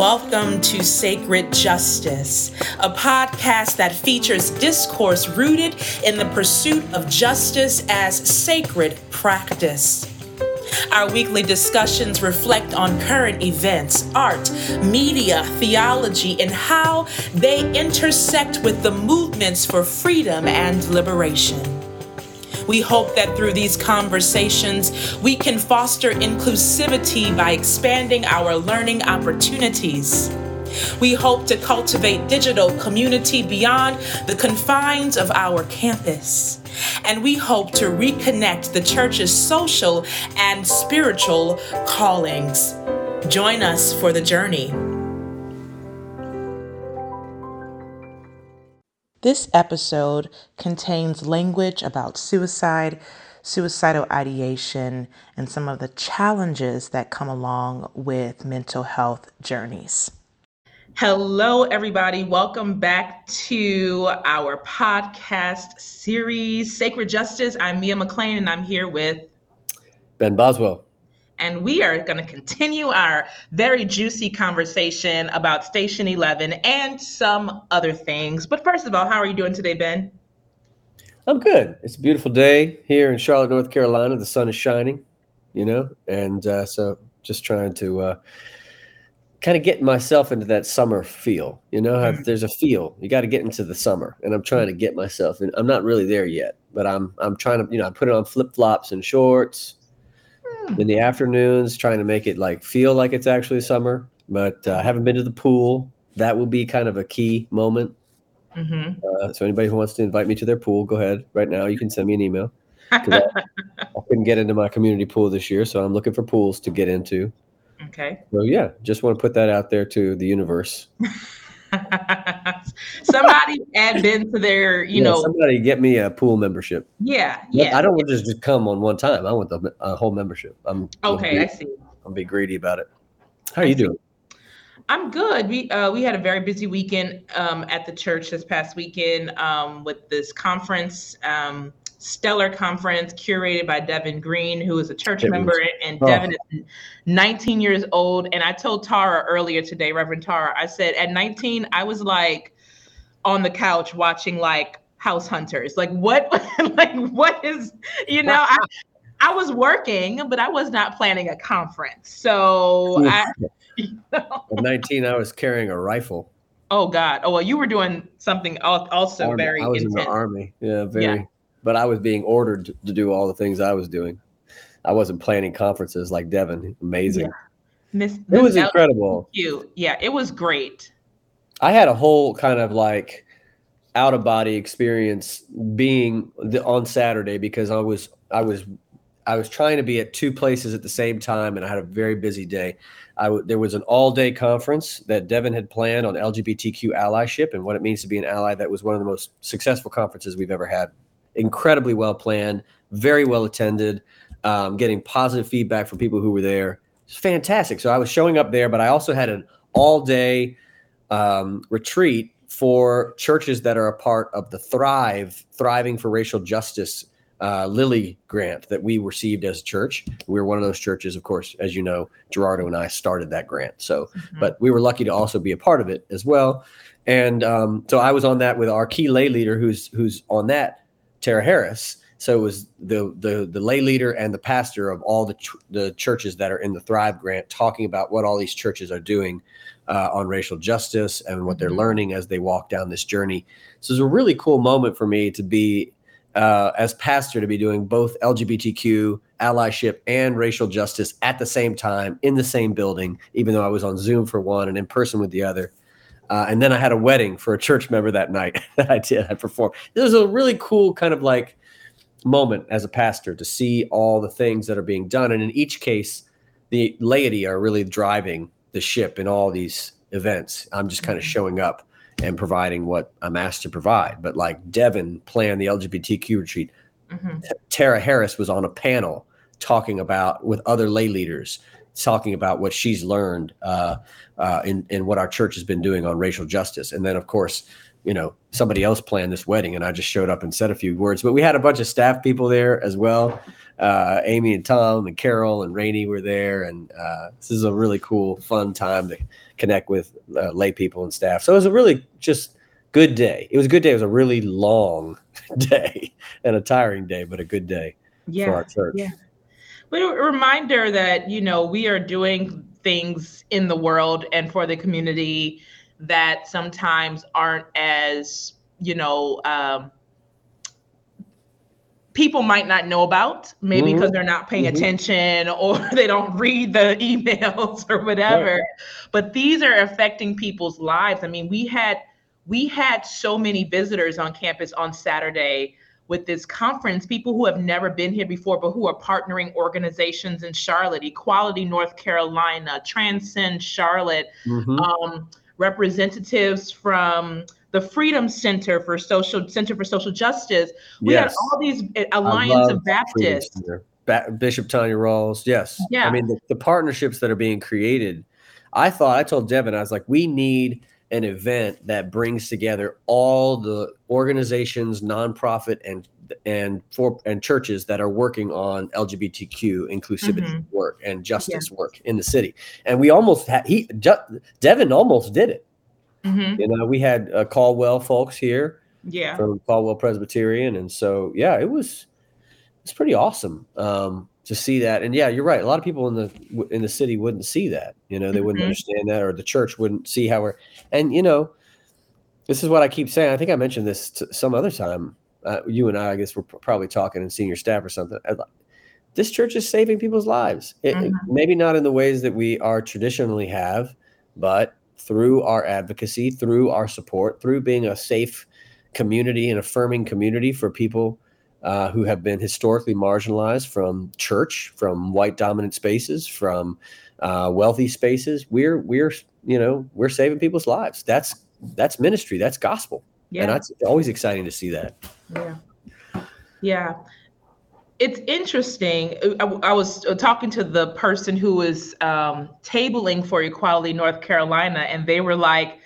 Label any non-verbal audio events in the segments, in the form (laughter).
Welcome to Sacred Justice, a podcast that features discourse rooted in the pursuit of justice as sacred practice. Our weekly discussions reflect on current events, art, media, theology, and how they intersect with the movements for freedom and liberation. We hope that through these conversations, we can foster inclusivity by expanding our learning opportunities. We hope to cultivate digital community beyond the confines of our campus. And we hope to reconnect the church's social and spiritual callings. Join us for the journey. This episode contains language about suicide, suicidal ideation, and some of the challenges that come along with mental health journeys. Hello, everybody. Welcome back to our podcast series, Sacred Justice. I'm Mia McLean, and I'm here with Ben Boswell and we are going to continue our very juicy conversation about Station 11 and some other things. But first of all, how are you doing today, Ben? I'm good. It's a beautiful day here in Charlotte, North Carolina. The sun is shining, you know, and uh, so just trying to uh, kind of get myself into that summer feel. You know, mm-hmm. there's a feel. You got to get into the summer, and I'm trying to get myself. And I'm not really there yet, but I'm I'm trying to. You know, I put it on flip flops and shorts in the afternoons, trying to make it like feel like it's actually summer. But uh, haven't been to the pool. That will be kind of a key moment. Mm-hmm. Uh, so anybody who wants to invite me to their pool, go ahead right now. You can send me an email. I, (laughs) I couldn't get into my community pool this year, so I'm looking for pools to get into. Okay. So yeah, just want to put that out there to the universe. (laughs) (laughs) somebody add Ben to their, you yeah, know, somebody get me a pool membership. Yeah, yeah. I don't want to just come on one time. I want the uh, whole membership. I'm okay. Be, I see. I'm be greedy about it. How are I you see. doing? I'm good. We uh, we had a very busy weekend um, at the church this past weekend um, with this conference. Um, stellar conference curated by Devin Green, who is a church member, and oh. Devin is 19 years old. And I told Tara earlier today, Reverend Tara, I said at 19, I was like on the couch watching like House Hunters. Like what? (laughs) like what is? You know, I I was working, but I was not planning a conference. So I. You (laughs) know. At 19, I was carrying a rifle. Oh God! Oh well, you were doing something also army. very. I was intense. in the army. Yeah, very. Yeah but I was being ordered to do all the things I was doing. I wasn't planning conferences like Devin. Amazing. Yeah. Miss, it was incredible. You, yeah, it was great. I had a whole kind of like out of body experience being the, on Saturday because I was I was I was trying to be at two places at the same time and I had a very busy day. I w- there was an all day conference that Devin had planned on LGBTQ allyship and what it means to be an ally. That was one of the most successful conferences we've ever had incredibly well planned, very well attended, um, getting positive feedback from people who were there. It's fantastic. So I was showing up there, but I also had an all day um, retreat for churches that are a part of the Thrive, Thriving for Racial Justice uh, Lilly grant that we received as a church. We were one of those churches, of course, as you know, Gerardo and I started that grant. So, mm-hmm. but we were lucky to also be a part of it as well. And um, so I was on that with our key lay leader, who's who's on that Tara Harris. So it was the the the lay leader and the pastor of all the ch- the churches that are in the Thrive Grant talking about what all these churches are doing uh, on racial justice and what they're mm-hmm. learning as they walk down this journey. So it's a really cool moment for me to be uh, as pastor to be doing both LGBTQ allyship and racial justice at the same time in the same building, even though I was on Zoom for one and in person with the other. Uh, and then I had a wedding for a church member that night (laughs) that I did. I performed. It was a really cool kind of like moment as a pastor to see all the things that are being done. And in each case, the laity are really driving the ship in all these events. I'm just kind of mm-hmm. showing up and providing what I'm asked to provide. But like Devin planned the LGBTQ retreat. Mm-hmm. Tara Harris was on a panel talking about with other lay leaders talking about what she's learned uh, uh, in in what our church has been doing on racial justice. And then, of course, you know, somebody else planned this wedding, and I just showed up and said a few words. But we had a bunch of staff people there as well. Uh, Amy and Tom and Carol and Rainey were there, and uh, this is a really cool, fun time to connect with uh, lay people and staff. So it was a really just good day. It was a good day. It was a really long (laughs) day and a tiring day, but a good day yeah, for our church. Yeah. But a reminder that, you know, we are doing things in the world and for the community that sometimes aren't as, you know, um, people might not know about, maybe mm-hmm. because they're not paying mm-hmm. attention (laughs) or they don't read the (laughs) emails or whatever. Right. But these are affecting people's lives. I mean, we had we had so many visitors on campus on Saturday with this conference, people who have never been here before, but who are partnering organizations in Charlotte, Equality North Carolina, Transcend Charlotte, mm-hmm. um, representatives from the Freedom Center for Social Center for Social Justice. We yes. had all these eh, Alliance of Baptists. Ba- Bishop Tonyia Rawls. Yes. Yeah. I mean, the, the partnerships that are being created. I thought, I told Devin, I was like, we need an event that brings together all the organizations, nonprofit, and and for and churches that are working on LGBTQ inclusivity mm-hmm. work and justice yeah. work in the city. And we almost had he Ju- Devin almost did it. Mm-hmm. You know, we had uh, Caldwell folks here, yeah, from Caldwell Presbyterian, and so yeah, it was it's pretty awesome. Um, to see that. And yeah, you're right. A lot of people in the in the city wouldn't see that. You know, they wouldn't mm-hmm. understand that, or the church wouldn't see how we're. And you know, this is what I keep saying. I think I mentioned this some other time. Uh, you and I, I guess, we're probably talking in senior staff or something. This church is saving people's lives. It, mm-hmm. it, maybe not in the ways that we are traditionally have, but through our advocacy, through our support, through being a safe community and affirming community for people uh, who have been historically marginalized from church, from white dominant spaces, from uh, wealthy spaces. We're we're you know we're saving people's lives. That's that's ministry. That's gospel. Yeah. And it's always exciting to see that. Yeah. Yeah. It's interesting. I, I was talking to the person who was um, tabling for Equality North Carolina, and they were like,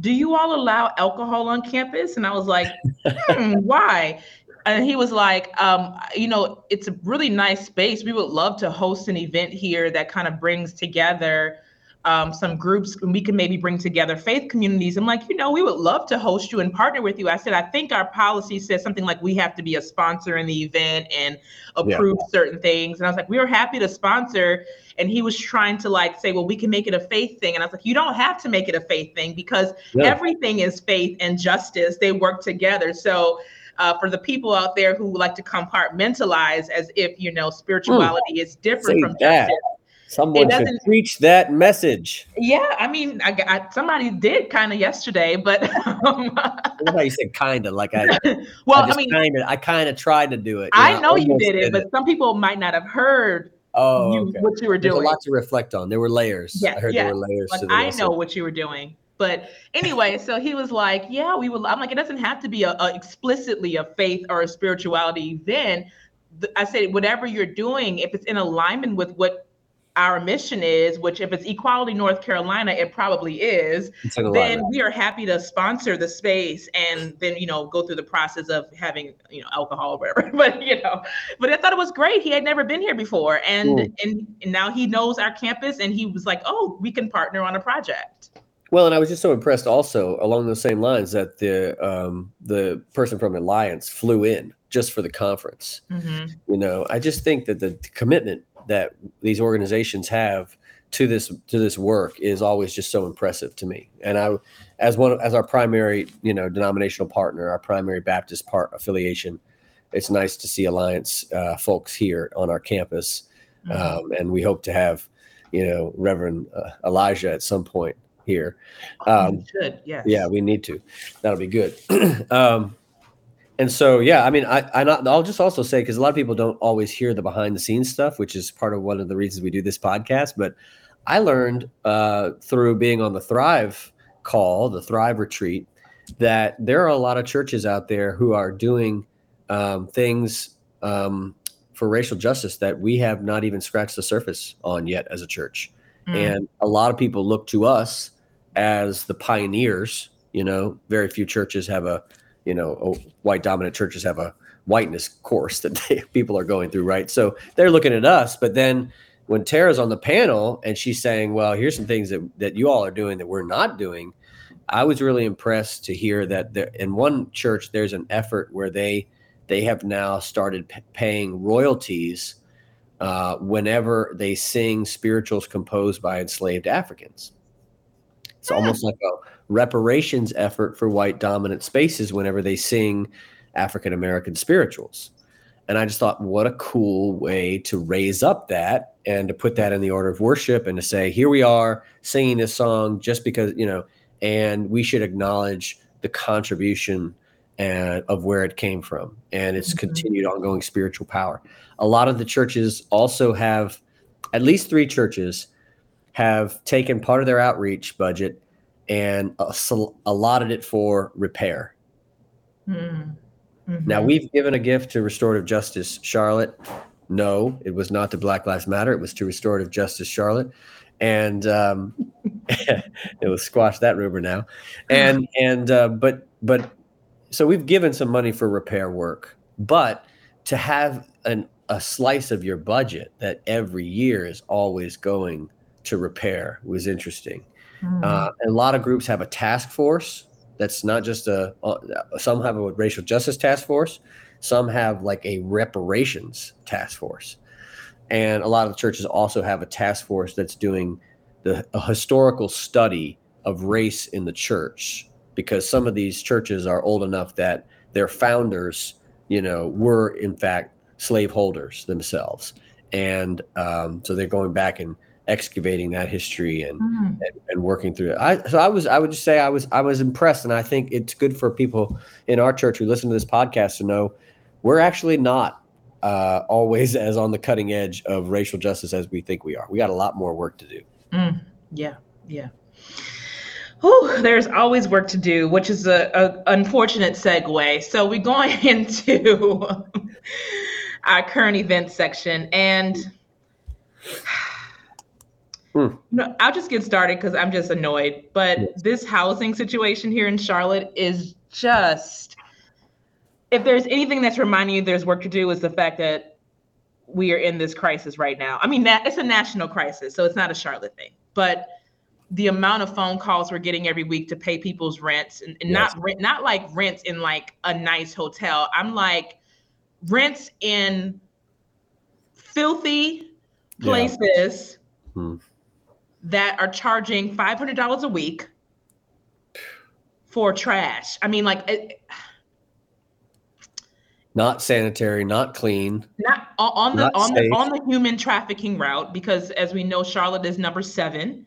do you all allow alcohol on campus? And I was like, (laughs) hmm, why? And he was like, um, you know, it's a really nice space. We would love to host an event here that kind of brings together um, some groups and we can maybe bring together faith communities. I'm like, you know, we would love to host you and partner with you. I said, I think our policy says something like we have to be a sponsor in the event and approve yeah. certain things. And I was like, we were happy to sponsor. And he was trying to like say, well, we can make it a faith thing. And I was like, you don't have to make it a faith thing because yeah. everything is faith and justice. They work together. So uh, for the people out there who like to compartmentalize as if you know spirituality mm. is different Say from that. justice. Someone should preach that message. Yeah, I mean, I, I somebody did kind of yesterday, but um, (laughs) how you said kind of like (laughs) I. well, I, I mean, kind of, I kind of tried to do it. I know, you did it, but some people might not have heard. Oh, you, okay. what you were doing. There's a lot to reflect on. There were layers. Yeah, I heard yeah. there were layers. Like, I know what you were doing. But anyway, so he was like, "Yeah, we will." I'm like, it doesn't have to be a, a explicitly a faith or a spirituality event. I said, whatever you're doing, if it's in alignment with what our mission is, which if it's Equality North Carolina, it probably is, then we are happy to sponsor the space and then, you know, go through the process of having, you know, alcohol or whatever. (laughs) but, you know, but I thought it was great. He had never been here before. And, and, and now he knows our campus and he was like, oh, we can partner on a project. Well, and I was just so impressed also along those same lines that the um, the person from Alliance flew in just for the conference. Mm-hmm. You know, I just think that the commitment that these organizations have to this to this work is always just so impressive to me. And I, as one as our primary you know denominational partner, our primary Baptist part affiliation, it's nice to see Alliance uh, folks here on our campus, mm-hmm. um, and we hope to have you know Reverend uh, Elijah at some point here. Um, should, yes. Yeah, we need to. That'll be good. (clears throat) um, and so, yeah, I mean, I, I not, I'll just also say because a lot of people don't always hear the behind the scenes stuff, which is part of one of the reasons we do this podcast. But I learned uh, through being on the Thrive call, the Thrive retreat, that there are a lot of churches out there who are doing um, things um, for racial justice that we have not even scratched the surface on yet as a church. Mm. And a lot of people look to us as the pioneers. You know, very few churches have a, you know, white dominant churches have a whiteness course that (laughs) they, people are going through, right? So they're looking at us, but then when Tara's on the panel and she's saying, "Well, here's some things that that you all are doing that we're not doing," I was really impressed to hear that there, in one church there's an effort where they they have now started p- paying royalties uh, whenever they sing spirituals composed by enslaved Africans. It's almost like a reparations effort for white dominant spaces whenever they sing African American spirituals. And I just thought, what a cool way to raise up that and to put that in the order of worship and to say, here we are singing this song just because, you know, and we should acknowledge the contribution and of where it came from and its mm-hmm. continued ongoing spiritual power. A lot of the churches also have, at least three churches have taken part of their outreach budget and allotted it for repair. Mm. Mm-hmm. Now, we've given a gift to restorative justice Charlotte. No, it was not to Black Lives Matter. It was to restorative justice Charlotte. And um, (laughs) it was squash that rumor now. And, and, uh, but, but, so we've given some money for repair work, but to have an, a slice of your budget that every year is always going to repair was interesting. Mm. Uh, a lot of groups have a task force that's not just a uh, some have a racial justice task force some have like a reparations task force and a lot of the churches also have a task force that's doing the a historical study of race in the church because some of these churches are old enough that their founders you know were in fact slaveholders themselves and um, so they're going back and excavating that history and, mm. and, and working through it. I so I was I would just say I was I was impressed, and I think it's good for people in our church who listen to this podcast to know we're actually not uh, always as on the cutting edge of racial justice as we think we are. We got a lot more work to do. Mm. Yeah, yeah. Whew, there's always work to do, which is a, a unfortunate segue. So we're going (laughs) into our current event section and (sighs) Hmm. No, I'll just get started because I'm just annoyed. But yes. this housing situation here in Charlotte is just, if there's anything that's reminding you there's work to do, is the fact that we are in this crisis right now. I mean, that it's a national crisis, so it's not a Charlotte thing. But the amount of phone calls we're getting every week to pay people's rents, and, and yes. not rent, not like rents in like a nice hotel. I'm like rents in filthy places. Yeah. Hmm that are charging $500 a week for trash. I mean, like, it, not sanitary, not clean, not on the not on safe. the on the human trafficking route because, as we know, Charlotte is number seven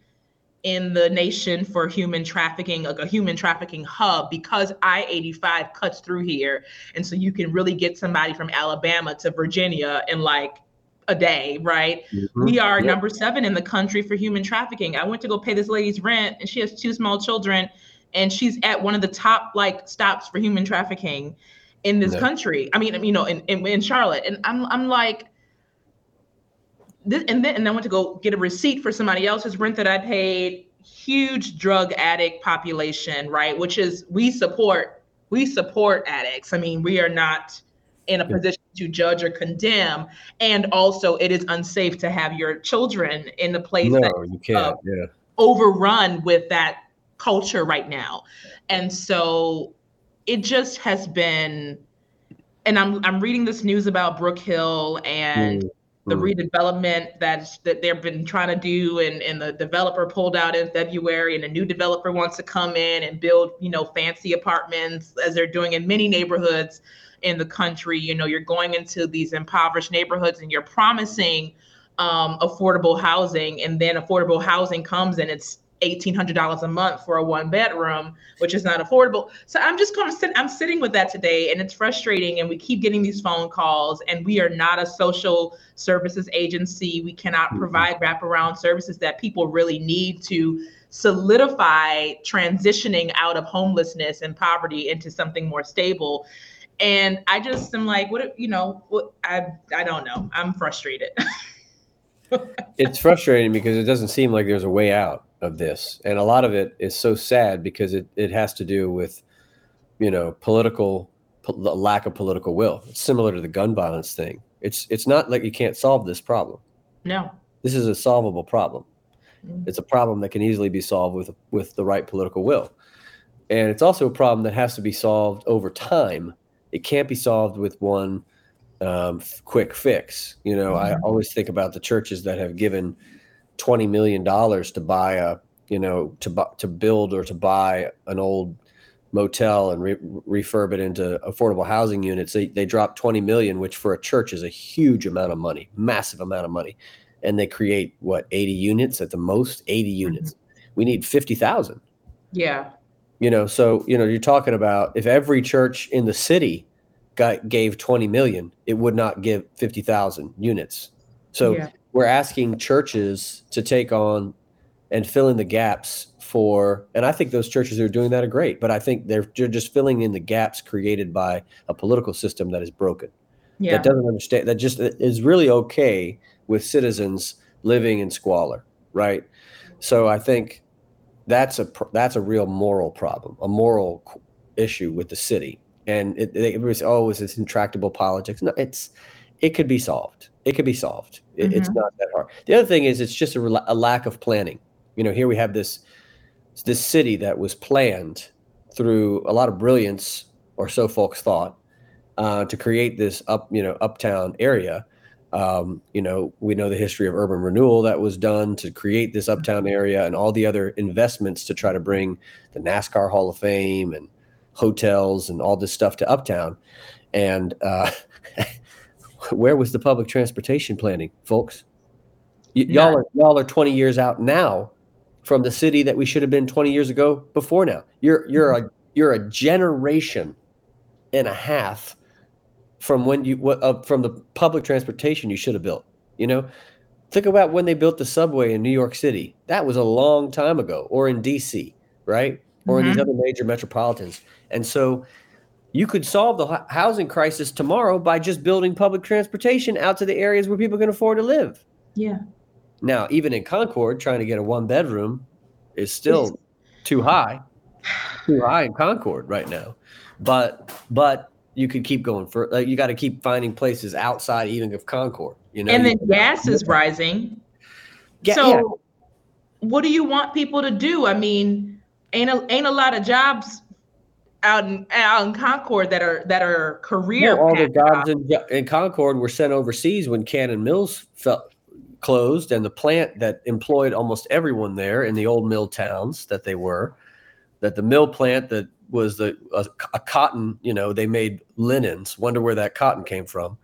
in the nation for human trafficking, like a human trafficking hub, because I 85 cuts through here. And so you can really get somebody from Alabama to Virginia in like a day, right? Mm-hmm. We are yep. number seven in the country for human trafficking. I went to go pay this lady's rent, and she has two small children, and she's at one of the top like stops for human trafficking in this country. I mean, you know, in, in, in Charlotte, and I'm I'm like. This, and then and I went to go get a receipt for somebody else's rent that I paid. Huge drug addict population, right? Which is we support we support addicts. I mean, we are not in a position to judge or condemn and also it is unsafe to have your children in a place no, that you can't uh, yeah. overrun with that culture right now and so it just has been and i'm i'm reading this news about Brookhill and mm. The mm. redevelopment that that they've been trying to do and, and the developer pulled out in february and a new developer wants to come in and build you know fancy apartments as they're doing in many neighborhoods in the country. You know, you're going into these impoverished neighborhoods and you're promising um, affordable housing, and then affordable housing comes and it's $1,800 a month for a one bedroom, which is not affordable. So I'm just going to sit, I'm sitting with that today and it's frustrating. And we keep getting these phone calls, and we are not a social services agency. We cannot mm-hmm. provide wraparound services that people really need to solidify transitioning out of homelessness and poverty into something more stable And I just am like, what you know, what I I don't know. I'm frustrated. (laughs) it's frustrating because it doesn't seem like there's a way out of this. And a lot of it is so sad because it, it has to do with, you know, political po- lack of political will. It's similar to the gun violence thing. It's it's not like you can't solve this problem. No. This is a solvable problem. Mm-hmm. It's a problem that can easily be solved with with the right political will. And it's also a problem that has to be solved over time. It can't be solved with one um, quick fix. You know, mm-hmm. I always think about the churches that have given twenty million dollars to buy a, you know, to bu- to build or to buy an old motel and re- refurb it into affordable housing units. They they drop twenty million, which for a church is a huge amount of money, massive amount of money, and they create what eighty units at the most, eighty mm-hmm. units. Mm-hmm. We need fifty thousand. Yeah. You know, so you know, you're talking about if every church in the city got gave 20 million, it would not give 50,000 units. So yeah. We're asking churches to take on and fill in the gaps for, and I think those churches who are doing that are great, but I think they're, they're just filling in the gaps created by a political system that is broken. Yeah. That doesn't understand, that just is really okay with citizens living in squalor, right? So I think that's a that's a real moral problem, a moral issue with the city and it, it was oh, this intractable politics. No, it's it could be solved. It could be solved. It, mm-hmm. It's not that hard. The other thing is, it's just a, a, lack of planning. You know, here we have this this city that was planned through a lot of brilliance, or so folks thought, uh, to create this up you know uptown area. Um, you know, we know the history of urban renewal that was done to create this uptown mm-hmm. area and all the other investments to try to bring the NASCAR Hall of Fame and hotels and all this stuff to Uptown. And uh, (laughs) where was the public transportation planning, folks? Y- yeah. Y'all are y'all are 20 years out now from the city that we should have been 20 years ago before now. You're you're a you're a generation and a half from when you uh, from the public transportation you should have built. You know, think about when they built the subway in New York City. That was a long time ago, or in D.C. Right? or mm-hmm. in these mm-hmm. other major metropolitans. And so you could solve the housing crisis tomorrow by just building public transportation out to the areas where people can afford to live. Yeah. Now, even in Concord, trying to get a one bedroom is still too high, too high in Concord right now. But but you could keep going for like you got to keep finding places outside even of Concord. You know, and then gas is rising. So, yeah. what do you want people to do? I mean, ain't a, ain't a lot of jobs out in out in Concord that are that are career. Yeah, all the jobs in, in, Concord were sent overseas when Cannon Mills felt closed, and the plant that employed almost everyone there in the old mill towns that they were, that the mill plant that was the a, a cotton, you know, they made linens. Wonder where that cotton came from.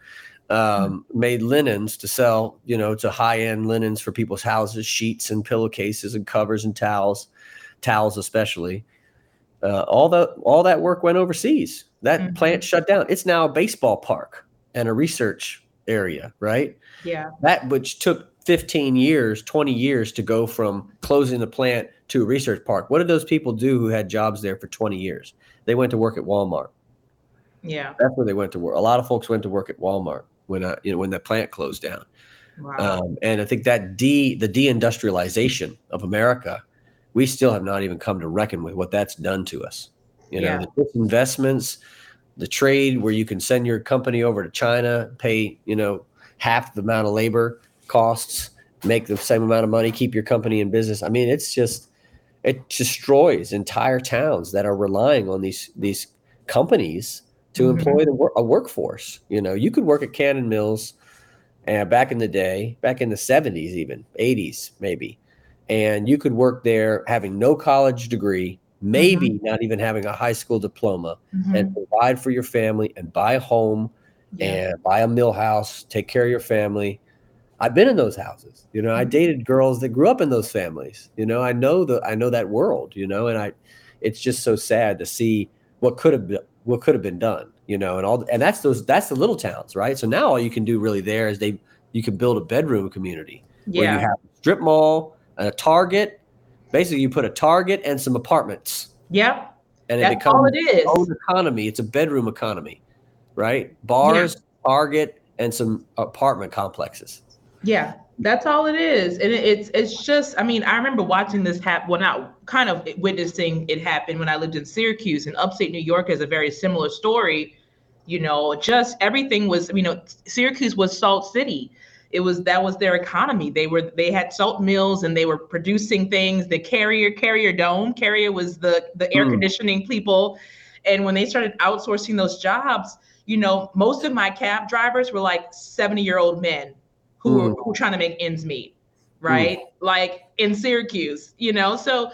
Um, mm-hmm. Made linens to sell, you know, to high end linens for people's houses, sheets and pillowcases and covers and towels towels especially. Uh, all the all that work went overseas. That mm-hmm. plant shut down. It's now a baseball park and a research area, right? Yeah. That which took 15 years, 20 years to go from closing the plant to a research park. What did those people do who had jobs there for 20 years? They went to work at Walmart. Yeah. That's where they went to work. A lot of folks went to work at Walmart when uh, you know when that plant closed down. Wow. Um, and I think that de the deindustrialization of America we still have not even come to reckon with what that's done to us. You know, yeah. the investments, the trade where you can send your company over to China, pay, you know, half the amount of labor costs, make the same amount of money, keep your company in business. I mean, it's just it destroys entire towns that are relying on these these companies to mm-hmm. employ the, a workforce. You know, you could work at Cannon Mills uh, back in the day, back in the 70s, even 80s, maybe and you could work there having no college degree, maybe mm-hmm. not even having a high school diploma, mm-hmm. and provide for your family and buy a home yeah. and buy a mill house, take care of your family. I've been in those houses. You know, I mm-hmm. dated girls that grew up in those families. You know, I know the I know that world, you know, and I it's just so sad to see what could have been what could have been done, you know, and all and that's those that's the little towns, right? So now all you can do really there is they you can build a bedroom community yeah. where you have a strip mall, a Target. Basically, you put a Target and some apartments. Yep. And it becomes all it is. Own economy. It's a bedroom economy. right? Bars, yeah. Target, and some apartment complexes. Yeah, that's all it is, and it's it's just. I mean, I remember watching this happen. Well, not kind of witnessing it happen when I lived in Syracuse, and upstate New York has a very similar story. You know, just everything was. You know, Syracuse was Salt City. It was that was their economy. They were they had salt mills and they were producing things. The Carrier Carrier Dome Carrier was the the air mm. conditioning people, and when they started outsourcing those jobs, you know, most of my cab drivers were like seventy year old men who mm. were, who were trying to make ends meet, right? Mm. Like in Syracuse, you know. So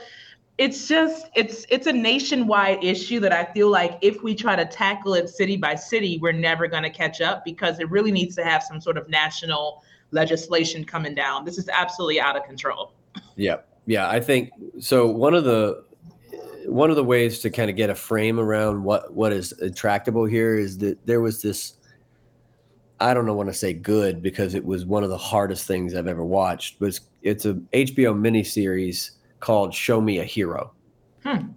it's just it's it's a nationwide issue that I feel like if we try to tackle it city by city, we're never going to catch up because it really needs to have some sort of national legislation coming down. This is absolutely out of control. Yeah. Yeah, I think so one of the one of the ways to kind of get a frame around what what is intractable here is that there was this I don't know want to say good because it was one of the hardest things I've ever watched, but it's, it's a HBO miniseries called Show Me a Hero. Hmm.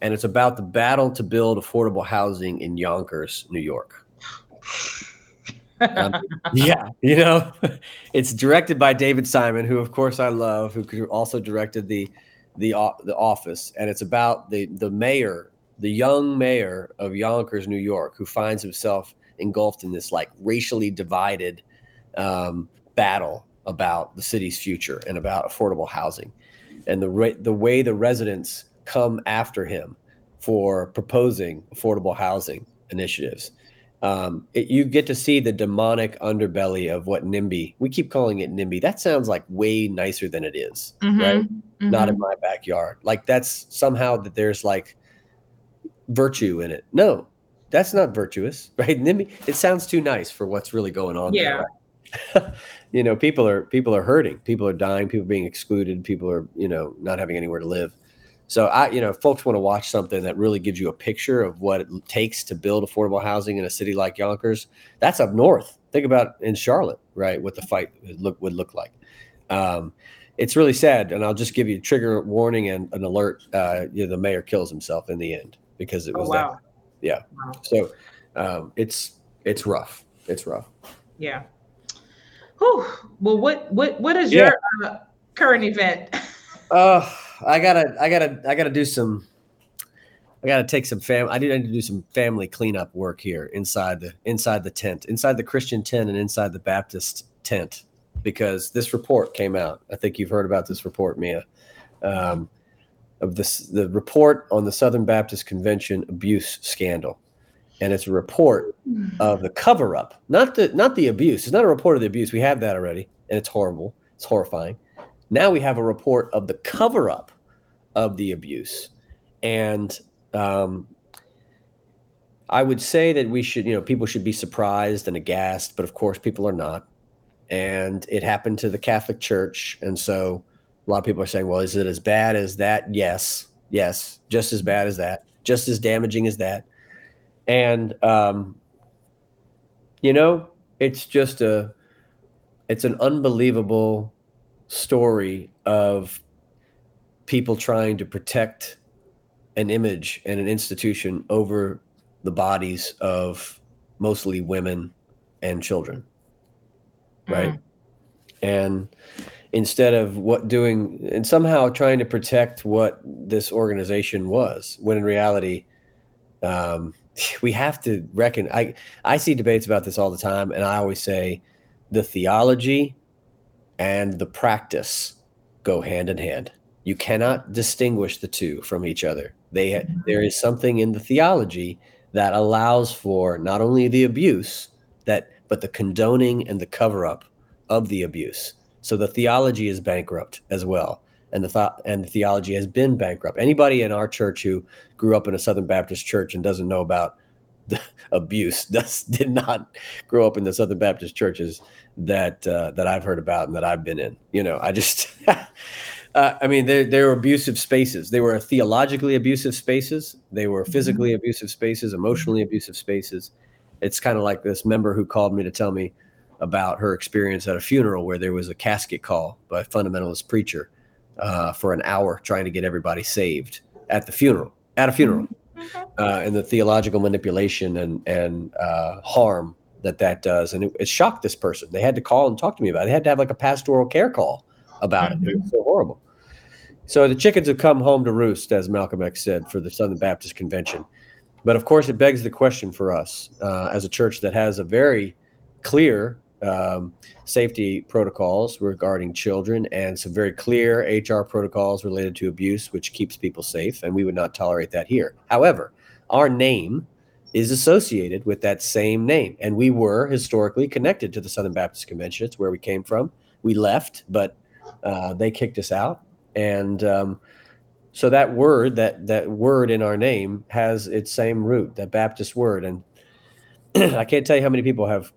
And it's about the battle to build affordable housing in Yonkers, New York. (laughs) um, yeah, you know, (laughs) it's directed by David Simon, who of course I love, who also directed the the the Office, and it's about the the mayor, the young mayor of Yonkers, New York, who finds himself engulfed in this like racially divided um, battle about the city's future and about affordable housing, and the ra- the way the residents come after him for proposing affordable housing initiatives. Um, it, you get to see the demonic underbelly of what NIMBY. We keep calling it NIMBY. That sounds like way nicer than it is, mm-hmm. right? Mm-hmm. Not in my backyard. Like that's somehow that there's like virtue in it. No, that's not virtuous, (laughs) right? NIMBY. It sounds too nice for what's really going on. Yeah. There, right? (laughs) you know, people are people are hurting. People are dying. People are being excluded. People are you know not having anywhere to live. So I, you know, folks want to watch something that really gives you a picture of what it takes to build affordable housing in a city like Yonkers. That's up north. Think about in Charlotte, right? What the fight would look would look like. Um, it's really sad, and I'll just give you a trigger warning and an alert. Uh, you know, the mayor kills himself in the end because it oh, was oh, wow. that. Yeah. Wow. So um, it's it's rough. It's rough. Yeah. Whew. Well, what what what is yeah. your uh, current event? uh I gotta, I gotta, I gotta do some. I gotta take some fam. I need to do some family cleanup work here inside the inside the tent, inside the Christian tent, and inside the Baptist tent, because this report came out. I think you've heard about this report, Mia, um, of this the report on the Southern Baptist Convention abuse scandal, and it's a report of the cover up, not the not the abuse. It's not a report of the abuse. We have that already, and it's horrible. It's horrifying. Now we have a report of the cover up of the abuse. And um, I would say that we should, you know, people should be surprised and aghast, but of course, people are not. And it happened to the Catholic Church. And so a lot of people are saying, well, is it as bad as that? Yes. Yes. Just as bad as that. Just as damaging as that. And, um, you know, it's just a, it's an unbelievable story of people trying to protect an image and an institution over the bodies of mostly women and children right mm. and instead of what doing and somehow trying to protect what this organization was when in reality um, (sighs) we have to reckon i i see debates about this all the time and i always say the theology and the practice go hand in hand. You cannot distinguish the two from each other. They mm-hmm. there is something in the theology that allows for not only the abuse that but the condoning and the cover up of the abuse. So the theology is bankrupt as well. And the thought and the theology has been bankrupt. Anybody in our church who grew up in a Southern Baptist church and doesn't know about (laughs) the abuse (laughs) does did not grow up in the Southern Baptist churches that uh, that I've heard about and that I've been in. You know, I just, (laughs) uh, I mean, they they were abusive spaces. They were theologically abusive spaces. They were mm-hmm. physically mm-hmm. abusive spaces, emotionally abusive spaces. It's kind of like this member who called me to tell me about her experience at a funeral where there was a casket call by a fundamentalist preacher uh, for an hour trying to get everybody saved at the funeral. At a funeral. Mm-hmm. mm-hmm. uh, and the theological manipulation and and uh, harm that that does. And it, it, shocked this person. They had to call and talk to me about it. They had to have like a pastoral care call about it. It was so horrible. So the chickens have come home to roost, as Malcolm X said, for the Southern Baptist Convention. But of course, it begs the question for us uh, as a church that has a very clear um, safety protocols regarding children and some very clear HR protocols related to abuse, which keeps people safe. And we would not tolerate that here. However, our name is associated with that same name. And we were historically connected to the Southern Baptist Convention. It's where we came from. We left, but uh, they kicked us out. And um, so that word, that that word in our name, has its same root, that Baptist word. And (clears throat) I can't tell you how many people have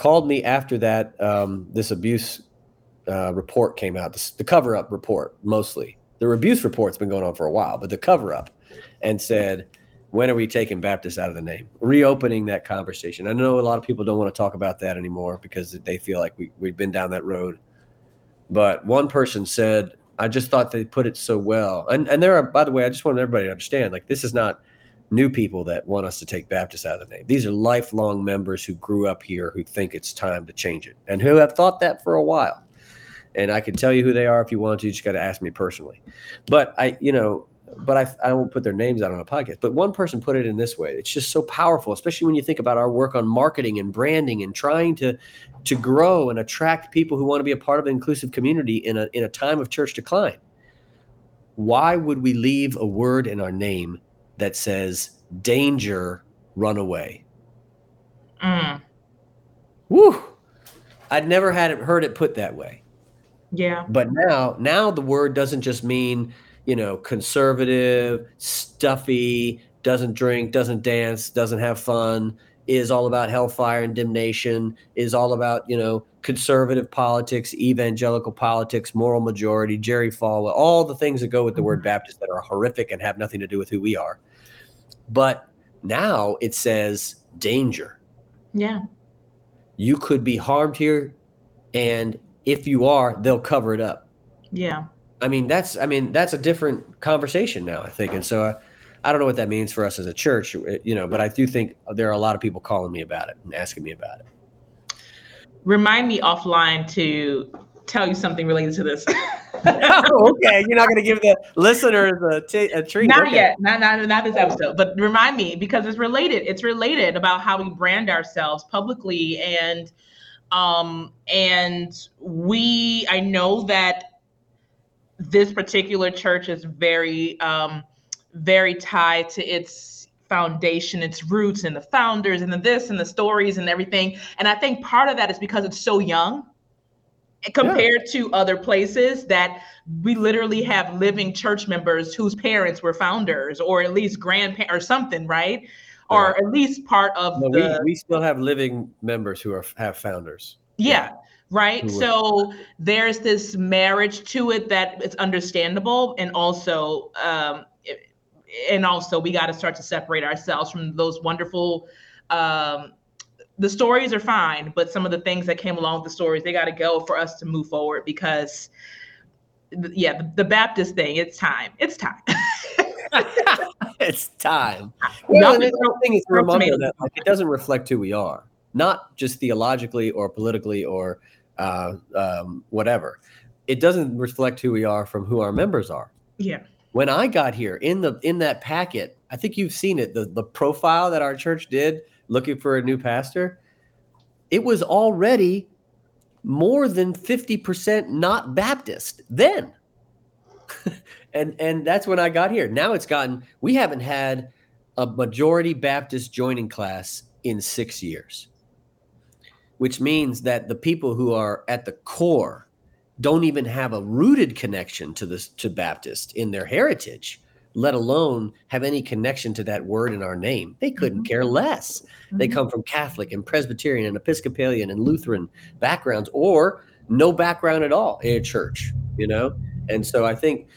called me after that um, this abuse uh, report came out, the, the cover up report mostly. The abuse report's been going on for a while, but the cover up, and said, when are we taking Baptist out of the name? Reopening that conversation. I know a lot of people don't want to talk about that anymore because they feel like we, we've been down that road. But one person said, I just thought they put it so well. And and there are, by the way, I just want everybody to understand, like this is not new people that want us to take Baptist out of the name. These are lifelong members who grew up here who think it's time to change it and who have thought that for a while. And I can tell you who they are if you want to. You just got to ask me personally. But I, you know, but I, I won't put their names out on a podcast. But one person put it in this way. It's just so powerful, especially when you think about our work on marketing and branding and trying to to grow and attract people who want to be a part of an inclusive community in a in a time of church decline. Why would we leave a word in our name that says danger, run away. Mm. Woo! I'd never had it heard it put that way. Yeah. But now, now the word doesn't just mean, you know, conservative, stuffy, doesn't drink, doesn't dance, doesn't have fun, is all about hellfire and damnation, is all about, you know, conservative politics, evangelical politics, moral majority, Jerry Falwell, all the things that go with the word mm-hmm. Baptist that are horrific and have nothing to do with who we are. But now it says danger. Yeah. You could be harmed here. And if you are, they'll cover it up. Yeah. I mean, that's, I mean, that's a different conversation now, I think. And so I, I don't know what that means for us as a church, uh, you know, but I do think there are a lot of people calling me about it and asking me about it. Remind me offline to tell you something related to this. (laughs) oh, okay. You're not going to give the listeners a, t- a treat. Not okay. yet. Not, not, not this episode. But remind me because it's related. It's related about how we brand ourselves publicly and um and we I know that this particular church is very um very tied to its foundation, its roots and the founders and the this and the stories and everything. And I think part of that is because it's so young compared yeah. to other places that we literally have living church members whose parents were founders or at least grandparents or something, right? Yeah. Or at least part of no, the. We, we still have living members who are have founders. Yeah. yeah. Right. So there's this marriage to it that it's understandable. And also, um, and also we got to start to separate ourselves from those wonderful um, the stories are fine, but some of the things that came along with the stories, they got to go for us to move forward because, yeah, the, the Baptist thing, it's time. It's time. (laughs) it's time. (laughs) Well, the thing is, remember that like, it doesn't reflect who we are, not just theologically or politically or uh, um, whatever. It doesn't reflect who we are from who our members are. Yeah. When I got here in the in that packet, I think you've seen it. The the profile that our church did looking for a new pastor, it was already more than 50% not Baptist then. (laughs) and and that's when I got here. Now it's gotten we haven't had a majority Baptist joining class in 6 years. Which means that the people who are at the core don't even have a rooted connection to this to Baptist in their heritage let alone have any connection to that word in our name. They couldn't mm-hmm. care less. Mm-hmm. They come from Catholic and Presbyterian and Episcopalian and Lutheran backgrounds or no background at all in a church, you know? And so I think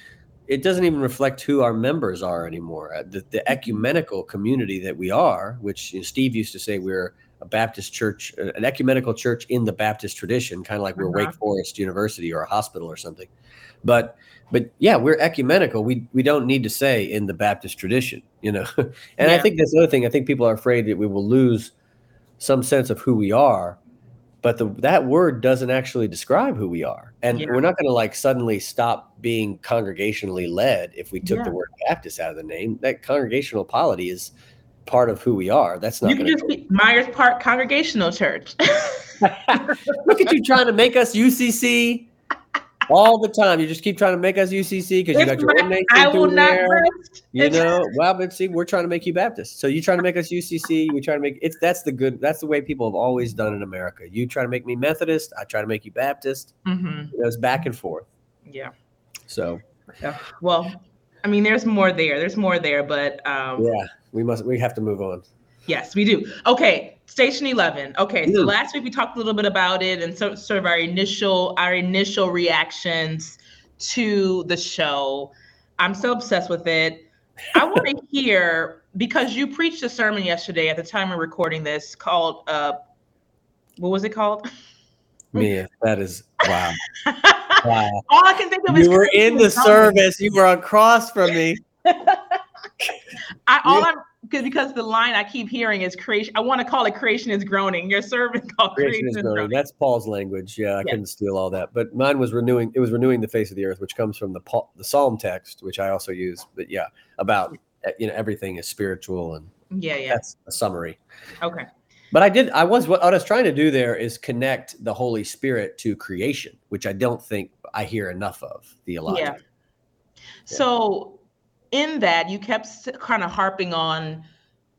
it doesn't even reflect who our members are anymore. Uh, the, the ecumenical community that we are, which you know, Steve used to say we're a Baptist church, an ecumenical church in the Baptist tradition, kind of like we're Uh-huh. Wake Forest University or a hospital or something. But but yeah, we're ecumenical. We we don't need to say in the Baptist tradition, you know. (laughs) and I think that's the other thing. I think people are afraid that we will lose some sense of who we are, but the that word doesn't actually describe who we are. And Yeah. we're not going to like suddenly stop being congregationally led if we took Yeah. the word Baptist out of the name. That congregational polity is part of who we are. That's not You can just be Myers Park Congregational Church. (laughs) Look at you trying to make us UCC all the time. You just keep trying to make us UCC because you got your my- ordination I will not there. rest. You know, well, but see, we're trying to make you Baptist. So you trying to make us UCC. We try to make it's that's the good. That's the way people have always done in America. You try to make me Methodist. I try to make you Baptist. Mhm. It was back and forth. Yeah. So Yeah. Well, I mean, there's more there. There's more there, but um, yeah, we must. We have to move on. Yes, we do. Okay, Station Eleven. Okay, so Mm. last week we talked a little bit about it and so, sort of our initial our initial reactions to the show. I'm so obsessed with it. I (laughs) want to hear because you preached a sermon yesterday at the time of recording this called uh, what was it called? (laughs) Me, that is wow. Wow. (laughs) All I can think of is You were in the Christian service. You were across from me. I all Yeah. I'm because because the line I keep hearing is creation. I want to call it creation is groaning. Your servant called Creation is growing. That's Paul's language. Yeah, I Yeah. couldn't steal all that. But mine was renewing. It was renewing the face of the earth, which comes from the Paul, the Psalm text, which I also use. But yeah, about uh, you know everything is spiritual, and Yeah, yeah. that's a summary. Okay. But I did. I was what I was trying to do there is connect the Holy Spirit to creation, which I don't think I hear enough of theologically. Yeah. So, in that, you kept kind of harping on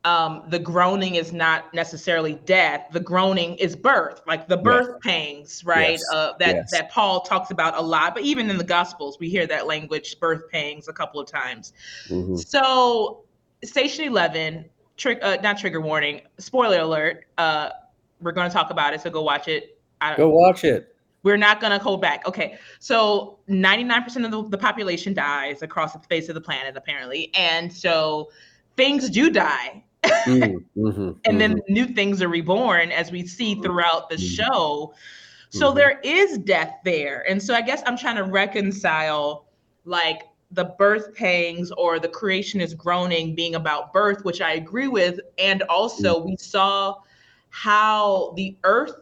um, the groaning is not necessarily death. The groaning is birth, like the birth pangs, right? Yes. Uh, that Yes. that Paul talks about a lot. But even in the Gospels, we hear that language, birth pangs, a couple of times. Mhm. So, Station Eleven, trick, uh, not trigger warning, spoiler alert. Uh, we're going to talk about it, so go watch it. I, Go watch it. We're not going to hold back. Okay. So 99% of the, the population dies across the face of the planet, apparently. And so things do die. Mm, (laughs) mhm, And then mhm. new things are reborn as we see throughout the Mhm. show. So Mhm. there is death there. And so I guess I'm trying to reconcile like the birth pangs or the creation is groaning being about birth, which I agree with. And also Mm-hmm. we saw how the earth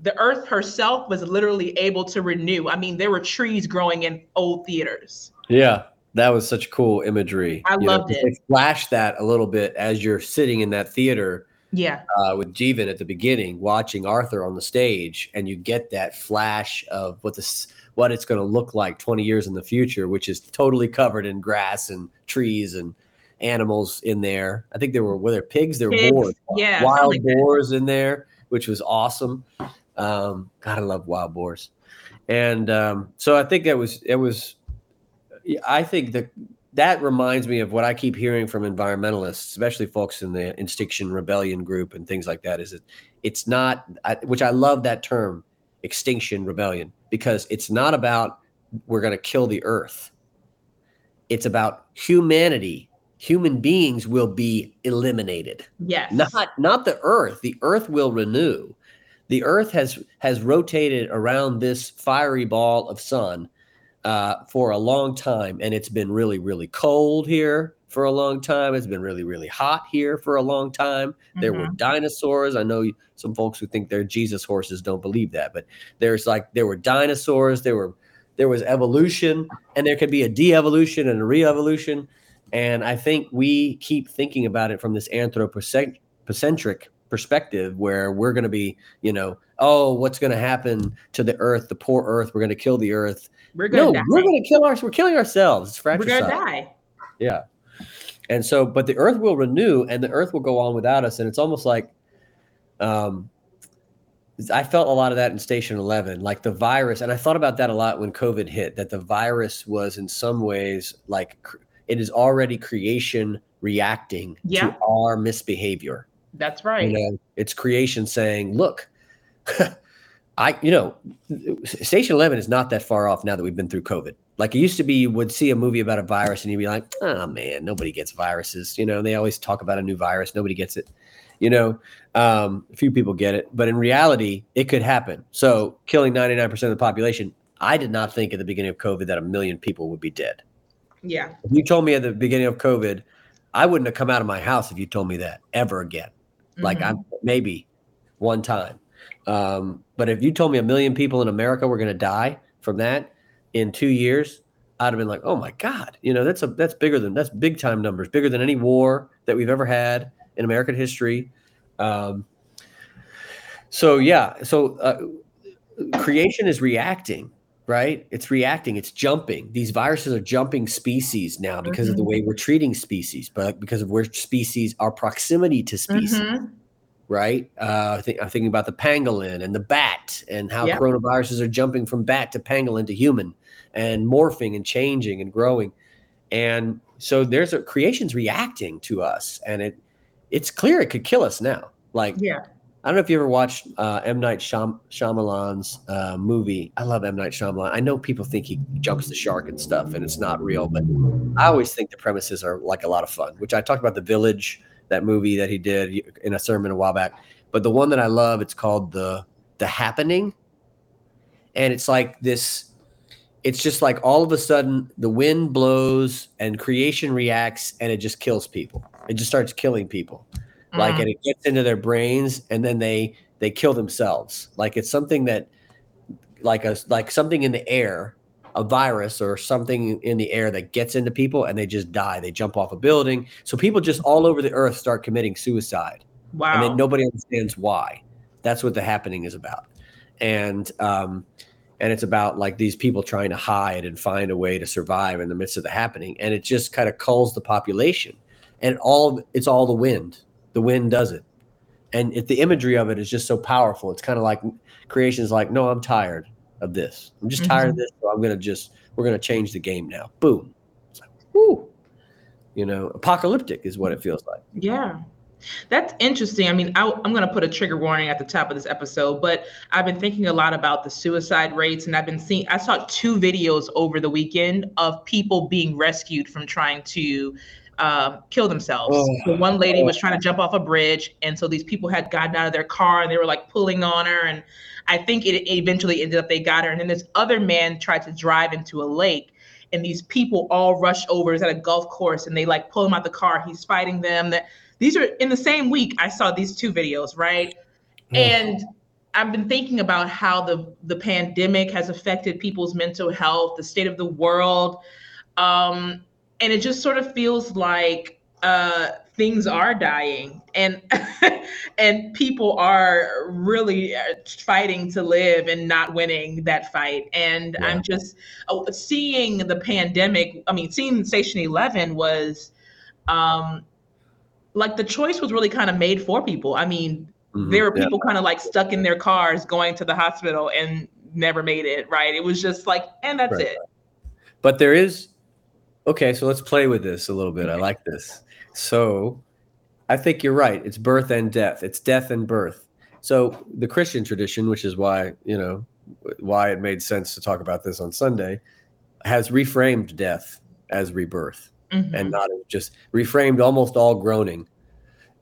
the earth herself was literally able to renew. I mean, there were trees growing in old theaters. Yeah, that was such cool imagery. I You loved know, it. Flashed that a little bit as you're sitting in that theater Yeah. uh, with Jeevan at the beginning, watching Arthur on the stage, and you get that flash of what this what it's going to look like 20 years in the future, which is totally covered in grass and trees and animals in there. I think there were were there pigs, there were boars, yeah, wild boars in there, which was awesome. Um, God, I love wild boars, and um, so I think that was it was. I think that that reminds me of what I keep hearing from environmentalists, especially folks in the Extinction Rebellion group and things like that. Is it? It's not, I, which I love that term, Extinction Rebellion, because it's not about we're going to kill the Earth. It's about humanity. Human beings will be eliminated Yes. not not the earth the earth will renew the earth has has rotated around this fiery ball of sun uh, for a long time and it's been really really cold here for a long time. It's been really really hot here for a long time. There were Mhm. dinosaurs. I know some folks who think they're jesus horses don't believe that but there's like there were dinosaurs there were there was evolution and there could be a de-evolution and a re-evolution. And i think we keep thinking about it from this anthropocentric perspective where we're going to be you know oh what's going to happen to the earth the poor earth we're going to kill the earth We're gonna no die. we're going to kill our we're killing ourselves it's We're gonna die. yeah. And so, but the earth will renew and the earth will go on without us. And it's almost like, um, I felt a lot of that in Station 11, like the virus. And I thought about that a lot when COVID hit, that the virus was in some ways like it is already creation reacting Yeah. to our misbehavior. That's right. You know, it's creation saying, look, (laughs) I, you know, Station 11 is not that far off now that we've been through COVID. Like it used to be, you would see a movie about a virus and you'd be like, oh man, nobody gets viruses. You know, they always talk about a new virus, nobody gets it. You know, um, a few people get it, but in reality, it could happen. So, killing 99% of the population, I did not think at the beginning of COVID that a million people would be dead. Yeah. If you told me at the beginning of COVID, I wouldn't have come out of my house if you told me that ever again. Like Mhm. I maybe one time. Um, but if you told me a million people in America were going to die from that in two years, I'd have been like, "Oh my god!" You know, that's a that's bigger than that's big time numbers, bigger than any war that we've ever had in American history. Um, so yeah, so uh, creation is reacting, right? It's reacting. It's jumping. These viruses are jumping species now because of the Mhm. way we're treating species, but because of where species, our proximity to species Mhm. right? Uh, I think I'm thinking about the pangolin and the bat and how Yep. coronaviruses are jumping from bat to pangolin to human and morphing and changing and growing. And so there's a creation's reacting to us, and it it's clear it could kill us now. Like Yeah. I don't know if you ever watched uh, M Night Shyam- Shyamalan's uh, movie. I love M Night Shyamalan. I know people think he jumps the shark and stuff, and it's not real, but I always think the premises are like a lot of fun. Which I talked about the Village, that movie that he did in a sermon a while back. But the one that I love, it's called the the Happening, and it's like this. It's just like all of a sudden the wind blows and creation reacts and it just kills people. It just starts killing people like Mm. and it gets into their brains and then they they kill themselves. Like it's something that like a like something in the air a virus or something in the air that gets into people and they just die. They jump off a building. So people just all over the earth start committing suicide. Wow. and then nobody understands why. That's what the happening is about. And um and it's about like these people trying to hide and find a way to survive in the midst of the happening. And it just kind of culls the population. And all it's all the wind the wind does it. And if the imagery of it is just so powerful. It's kind of like creation is like no i'm tired of this. I'm just tired of mm-hmm. this so i'm gonna just we're gonna change the game now. Boom. It's like whoo you know apocalyptic is what it feels like. Yeah. That's interesting. I mean, I, am going to put a trigger warning at the top of this episode, but I've been thinking a lot about the suicide rates, and I've been seeing. I saw two videos over the weekend of people being rescued from trying to um, kill themselves. Oh. So one lady was trying to jump off a bridge, and so these people had gotten out of their car and they were like pulling on her, and I think it eventually ended up they got her, and then this other man tried to drive into a lake and these people all rush over. It's at a golf course, and they like pull him out the car. He's fighting them. That these are in the same week. I saw these two videos, right? And I've been thinking about how the the pandemic has affected people's mental health, the state of the world, um, and it just sort of feels like uh, things are dying, and (laughs) and people are really uh, fighting to live and not winning that fight. And Yeah. I'm just uh, seeing the pandemic. I mean, seeing Station Eleven was. Um, like the choice was really kind of made for people. I mean, Mhm. there were Yeah. people kind of like stuck in their cars going to the hospital and never made it, right? It was just like, and that's Right. it. But there is okay, so let's play with this a little bit. I like this. So I think you're right. It's birth and death. It's death and birth. So the Christian tradition, which is why, you know, why it made sense to talk about this on Sunday, has reframed death as rebirth Mhm. and not just reframed almost all groaning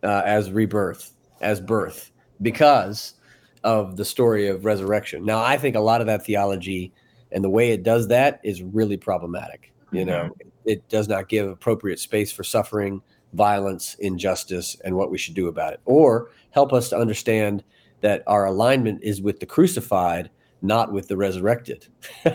uh, as rebirth, as birth, because of the story of resurrection. Now, I think a lot of that theology and the way it does that is really problematic. You know, it does not give appropriate space for suffering, violence, injustice, and what we should do about it, or help us to understand that our alignment is with the crucified, not with the resurrected. (laughs)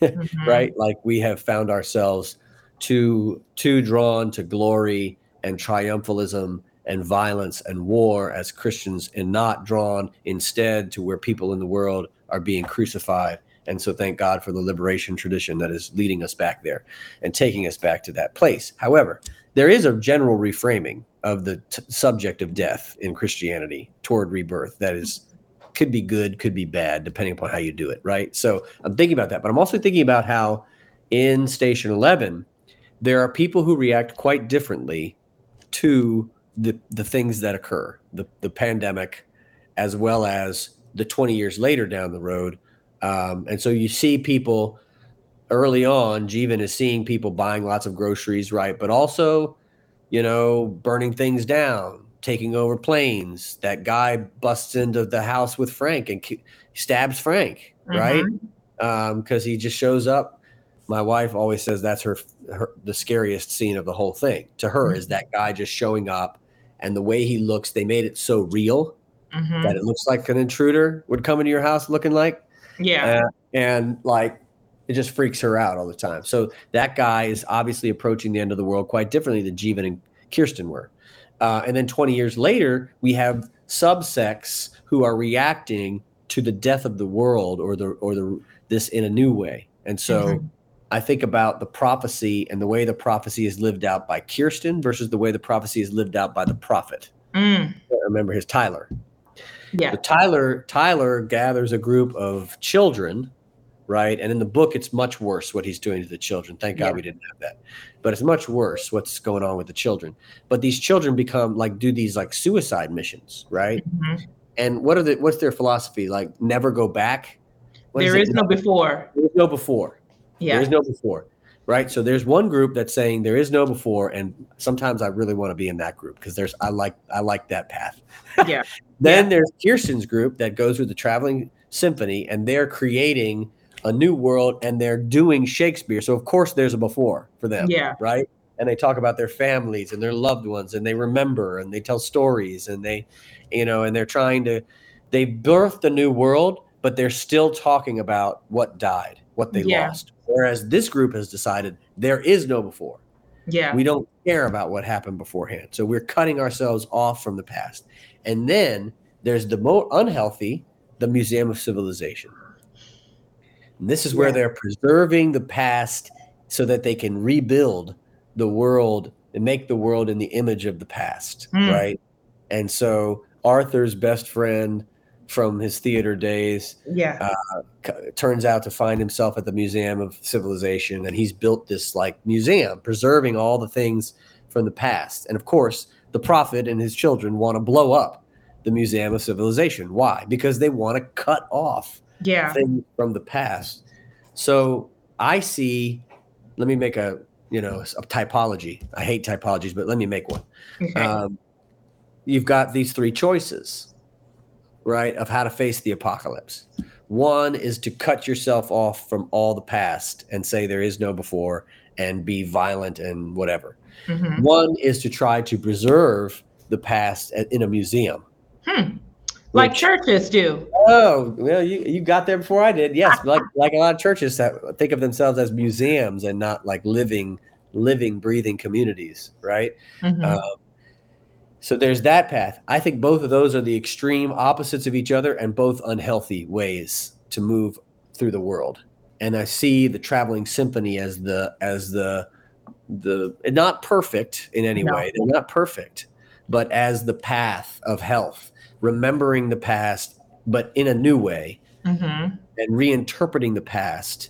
Mhm. right? Like we have found ourselves too too drawn to glory and triumphalism and violence and war as Christians and not drawn instead to where people in the world are being crucified. And so thank God for the liberation tradition that is leading us back there and taking us back to that place. However, there is a general reframing of the t- subject of death in Christianity toward rebirth that is could be good, could be bad, depending upon how you do it, right? So I'm thinking about that, but I'm also thinking about how in Station 11, there are people who react quite differently to the the things that occur, the the pandemic, as well as the 20 years later down the road. Um, and so you see people early on. Jeevan is seeing people buying lots of groceries, right? But also, you know, burning things down, taking over planes. That guy busts into the house with Frank and ki- stabs Frank, right? Because he just shows up. My wife always says that's her, her the scariest scene of the whole thing. To her, is that guy just showing up, and the way he looks. They made it so real Mhm. that it looks like an intruder would come into your house looking like Yeah. uh, and like it just freaks her out all the time. So that guy is obviously approaching the end of the world quite differently than Jeevan and Kirsten were. Uh, and then 20 years later, we have subsects who are reacting to the death of the world or the or the this in a new way. And so Mhm. I think about the prophecy and the way the prophecy is lived out by Kirsten versus the way the prophecy is lived out by the prophet. Mm. Remember his Tyler. Yeah. Tyler Tyler gathers a group of children, right? And in the book, it's much worse what he's doing to the children. Thank God Yeah. we didn't have that. But it's much worse what's going on with the children. But these children become like do these like suicide missions, right? Mhm. And what are the what's their philosophy? Like never go back. What There it? is no before. There is no before. Yeah. There is no before. Right. So there's one group that's saying there is no before, and sometimes I really want to be in that group because there's I like I like that path. Yeah. (laughs) Then Yeah. there's Kirsten's group that goes with the traveling symphony, and they're creating a new world and they're doing Shakespeare. So of course there's a before for them. Yeah. Right. And they talk about their families and their loved ones, and they remember and they tell stories, and they, you know, and they're trying to, they birthed a new world, but they're still talking about what died, what they Yeah. lost. Whereas this group has decided there is no before. Yeah. We don't care about what happened beforehand. So we're cutting ourselves off from the past. And then there's the more unhealthy, the Museum of Civilization. And this is where Yeah. they're preserving the past so that they can rebuild the world and make the world in the image of the past, Mm. right? And so Arthur's best friend from his theater days yeah. c- turns out to find himself at the Museum of Civilization, and he's built this like museum, preserving all the things from the past. And of course, the prophet and his children want to blow up the Museum of Civilization. Why? Because they want to cut off yeah. things from the past. So I see. Let me make a you know a typology. I hate typologies, but let me make one Okay. um, you've got these three choices, right, of how to face the apocalypse. One is to cut yourself off from all the past and say there is no before and be violent and whatever. Mhm. One is to try to preserve the past in a museum. Hmm. Like which- churches do. Oh, well, you, you got there before I did. Yes, (laughs) like like a lot of churches that think of themselves as museums and not like living, living, breathing communities, right? Mhm. Um, so there's that path. I think both of those are the extreme opposites of each other and both unhealthy ways to move through the world. And I see the traveling symphony as the as the the not perfect in any No. way. They're not perfect, but as the path of health, remembering the past, but in a new way Mhm. and reinterpreting the past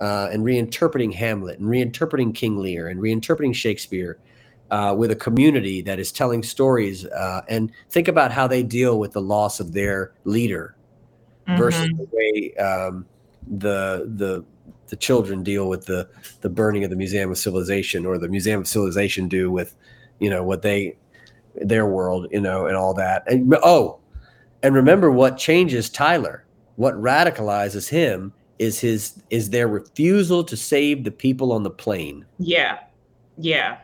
uh, and reinterpreting Hamlet and reinterpreting King Lear and reinterpreting Shakespeare uh, with a community that is telling stories uh, and think about how they deal with the loss of their leader versus Mhm. the way um, the the the children deal with the the burning of the Museum of Civilization or the Museum of Civilization do with you know what they their world you know and all that and oh and remember what changes Tyler what radicalizes him is his is their refusal to save the people on the plane Yeah. Yeah.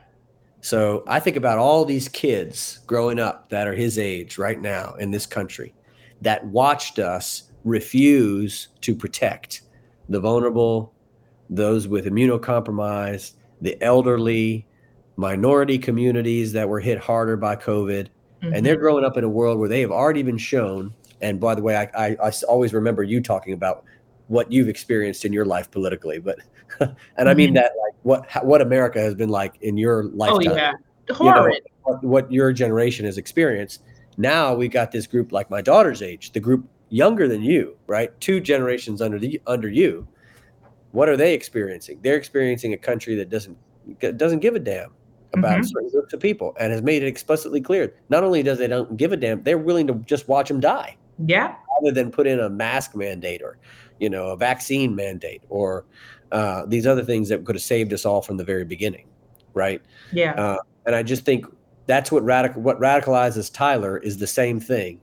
So I think about all these kids growing up that are his age right now in this country that watched us refuse to protect the vulnerable, those with immunocompromised, the elderly, minority communities that were hit harder by COVID. And they're Mhm. growing up in a world where they have already been shown. And by the way, I I always remember you talking about what you've experienced in your life politically, but (laughs) and I mean Mhm. that like what what America has been like in your Oh lifetime, yeah. you know, what, what your generation has experienced. Now we got this group like my daughter's age, the group younger than you, right? Two generations under the under you. What are they experiencing? They're experiencing a country that doesn't doesn't give a damn about Mhm. certain groups of people and has made it explicitly clear. Not only does they don't give a damn, they're willing to just watch them die yeah. rather than put in a mask mandate or you know a vaccine mandate or uh, these other things that could have saved us all from the very beginning, right? Yeah. Uh, and I just think that's what radical what radicalizes Tyler is the same thing.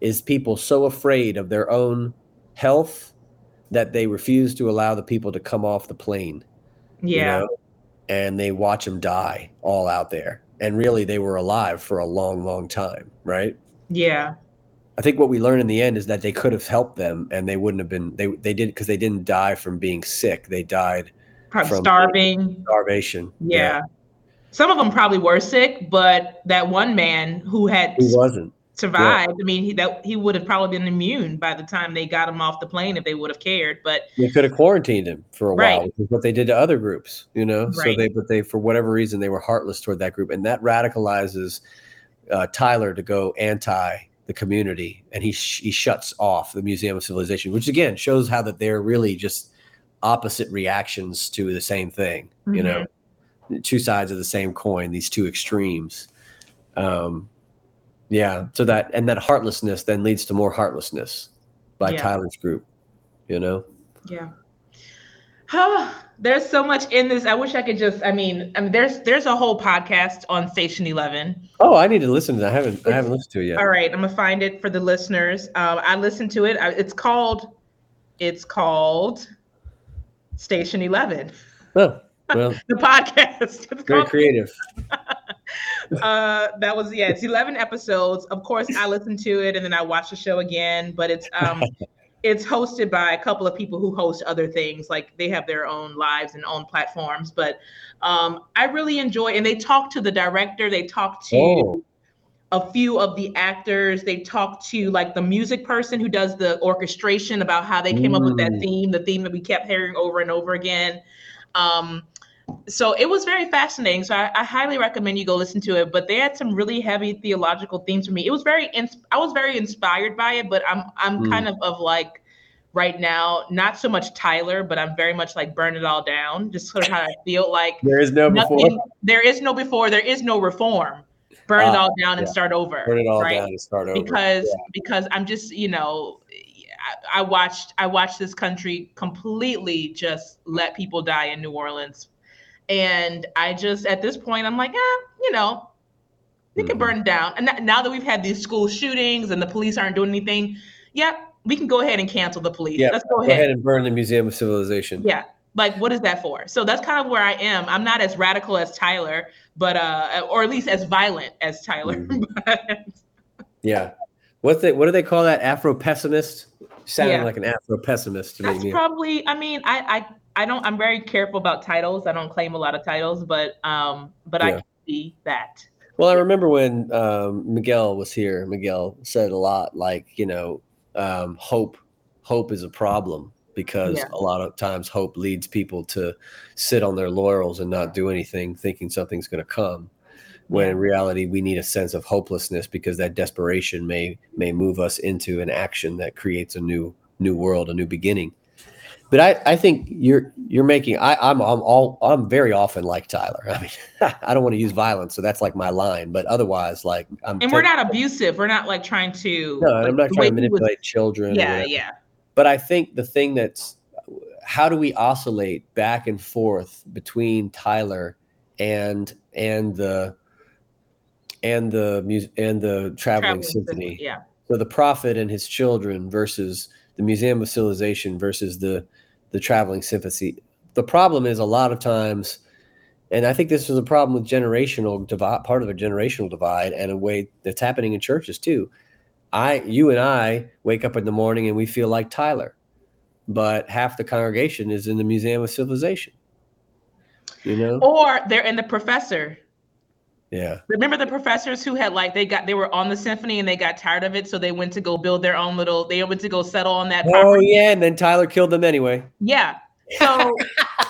Is people so afraid of their own health that they refuse to allow the people to come off the plane. Yeah. You know? And they watch them die all out there. And really they were alive for a long, long time, right? Yeah. I think what we learned in the end is that they could have helped them and they wouldn't have been they they did because they didn't die from being sick. They died from starving. Starvation. Yeah. yeah. Some of them probably were sick, but that one man who had who wasn't survived. Yeah. I mean, he, that he would have probably been immune by the time they got him off the plane if they would have cared. But they could have quarantined him for a right. while, which is what they did to other groups. You know, right. so they but they for whatever reason they were heartless toward that group, and that radicalizes uh, Tyler to go anti the community, and he sh- he shuts off the Museum of Civilization, which again shows how that they're really just opposite reactions to the same thing. Mm-hmm. You know, two sides of the same coin, these two extremes. Um, yeah. So that and that heartlessness then leads to more heartlessness by yeah. Tyler's group. You know. Yeah. Oh, there's so much in this. I wish I could just. I mean, I mean, there's there's a whole podcast on Station Eleven. Oh, I need to listen to that. I haven't it's, I haven't listened to it yet. All right, I'm gonna find it for the listeners. Um, I listened to it. it's called. It's called Station Eleven. Oh, well, (laughs) the podcast. It's very creative. (laughs) uh, that was yeah. It's eleven episodes. Of course, I listened to it and then I watched the show again. But it's um, (laughs) it's hosted by a couple of people who host other things. Like they have their own lives and own platforms. But um, I really enjoy. And they talk to the director. They talk to. Oh. A few of the actors, they talk to like the music person who does the orchestration about how they came mm. up with that mm. theme, the theme that we kept hearing over and over again. Um, so it was very fascinating. So I, I, highly recommend you go listen to it. But they had some really heavy theological themes for me. It was very, ins- I was very inspired by it. But I'm, I'm mm. kind of of like right now, not so much Tyler, but I'm very much like burn it all down. Just sort of how I feel like (laughs) there is no nothing, before. There is no before. There is no reform. Burn it ah, all down yeah. and start over. Burn it all right? down and start over. Because yeah. because I'm just you know I watched I watched this country completely just let people die in New Orleans and I just, at this point, I'm like, ah, you know, we can mm-hmm. burn down. And now that we've had these school shootings and the police aren't doing anything, yeah, we can go ahead and cancel the police. Yeah, let's go, go ahead. ahead and burn the Museum of Civilization. Yeah, like what is that for? So that's kind of where I am. I'm not as radical as Tyler, but uh, or at least as violent as Tyler. Mm-hmm. (laughs) yeah, what's it? What do they call that? Afro pessimist. Sounding yeah. like an Afro pessimist to that's me. Probably. I mean, I, I I don't. I'm very careful about titles. I don't claim a lot of titles, but um, but yeah. I can see that. Well, I remember when um, Miguel was here. Miguel said a lot, like you know, um, hope. Hope is a problem because yeah. a lot of times hope leads people to sit on their laurels and not do anything, thinking something's going to come. When in reality, we need a sense of hopelessness because that desperation may may move us into an action that creates a new new world, a new beginning but I, I think you're you're making I, I'm I'm all I'm very often like Tyler. (laughs) I mean, I don't want to use violence, so that's like my line. But otherwise, like I'm and we're not abusive. We're not like trying to. No, like, I'm not trying to manipulate was, children. Yeah, yeah. But I think the thing that's how do we oscillate back and forth between Tyler and and the and the music and the traveling, traveling symphony. Yeah. So the prophet and his children versus the Museum of Civilization versus the the traveling sympathy. The problem is a lot of times, and I think this is a problem with generational divide, part of a generational divide, and a way that's happening in churches too. I, you, and I wake up in the morning and we feel like Tyler, but half the congregation is in the Museum of Civilization. You know, or they're in the professor yeah. Remember the professors who had like they got they were on the symphony and they got tired of it, so they went to go build their own little. They went to go settle on that. Oh property. yeah, and then Tyler killed them anyway. Yeah. So,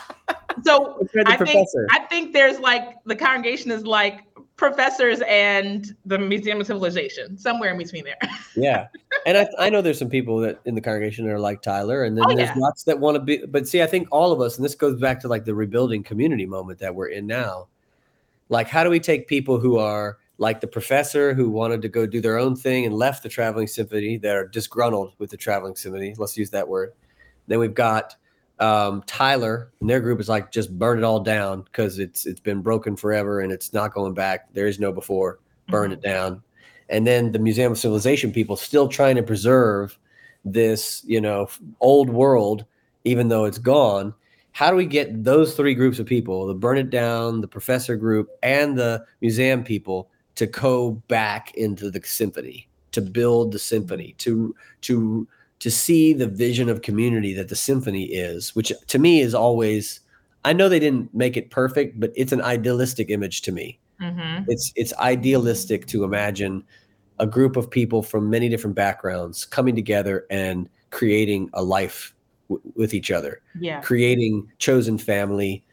(laughs) so I think I think there's like the congregation is like professors and the Museum of Civilization, somewhere in between there. (laughs) yeah, and I, I know there's some people that in the congregation that are like Tyler, and then oh, there's yeah. lots that want to be. But see, I think all of us, and this goes back to like the rebuilding community moment that we're in now like how do we take people who are like the professor who wanted to go do their own thing and left the traveling symphony that are disgruntled with the traveling symphony let's use that word then we've got Um, Tyler and their group is like just burn it all down because it's it's been broken forever and it's not going back. There is no before. Burn it down. And then the Museum of Civilization people still trying to preserve this, you know, old world, even though it's gone. How do we get those three groups of people, the burn it down, the professor group, and the museum people, to go back into the symphony, to build the symphony, to to to see the vision of community that the symphony is, which to me is always I know they didn't make it perfect, but it's an idealistic image to me. Mm-hmm. It's it's idealistic to imagine a group of people from many different backgrounds coming together and creating a life w- with each other. Yeah, creating chosen family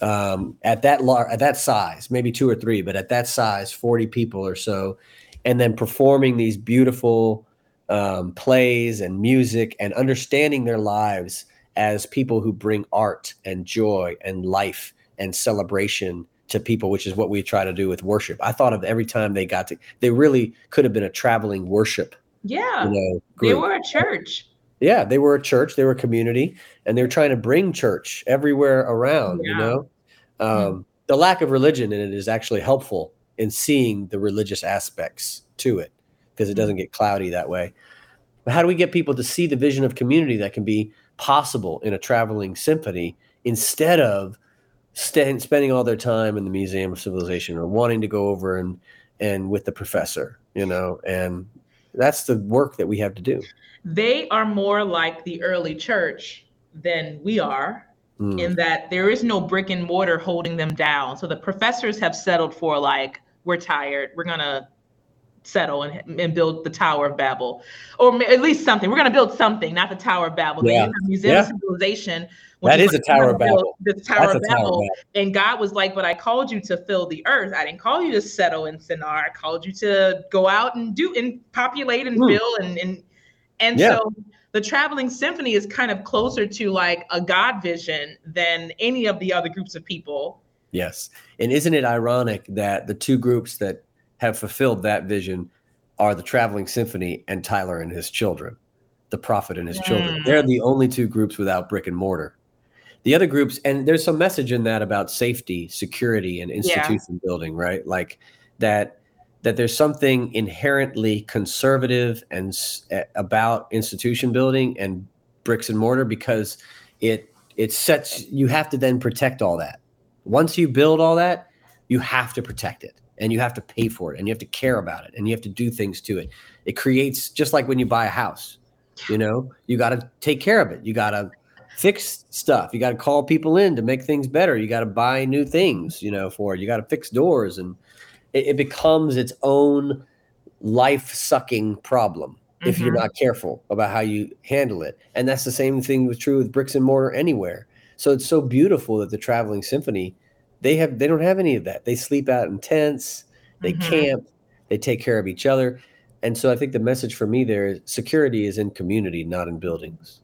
um, at that lar- at that size, maybe two or three, but at that size, forty people or so, and then performing these beautiful um, plays and music and understanding their lives as people who bring art and joy and life and celebration to people, which is what we try to do with worship. I thought of every time they got to, they really could have been a traveling worship. Yeah. You know, they were a church. Yeah, they were a church, they were a community, and they're trying to bring church everywhere around, yeah. you know. Um, mm-hmm. The lack of religion in it is actually helpful in seeing the religious aspects to it because it mm-hmm. doesn't get cloudy that way. But how do we get people to see the vision of community that can be possible in a traveling symphony instead of st- spending all their time in the Museum of Civilization or wanting to go over and and with the professor, you know, and that's the work that we have to do. They are more like the early church than we are. Mm. In that there is no brick and mortar holding them down. So the professors have settled for like, we're tired. We're gonna settle and, and build the Tower of Babel, or at least something. We're going to build something, not the Tower of Babel. Yeah. The Museum yeah. of Civilization. That is a Tower of Babel. The Tower of Babel. And God was like, "But I called you to fill the earth. I didn't call you to settle in Shinar. I called you to go out and do and populate and mm. build and and and yeah. so." The traveling symphony is kind of closer to like a God vision than any of the other groups of people. Yes. And isn't it ironic that the two groups that have fulfilled that vision are the traveling symphony and Tyler and his children, the prophet and his mm. children. They're the only two groups without brick and mortar. The other groups, and there's some message in that about safety, security, and institution yeah. building, right? Like that that there's something inherently conservative and about institution building and bricks and mortar because it it sets you have to then protect all that. Once you build all that, you have to protect it and you have to pay for it and you have to care about it and you have to do things to it. It creates just like when you buy a house, you know, you got to take care of it. You got to fix stuff. You got to call people in to make things better. You got to buy new things, you know, for it. You got to fix doors and it, it, becomes its own life sucking problem mm-hmm. if you're mm-hmm. not careful about how you handle it. And that's the same thing was true with bricks and mortar anywhere. So it's so beautiful that the traveling symphony they have they don't have any of that. They sleep out in tents, they mm-hmm. camp, they take care of each other. And so I think the message for me there is security is in community, not in buildings.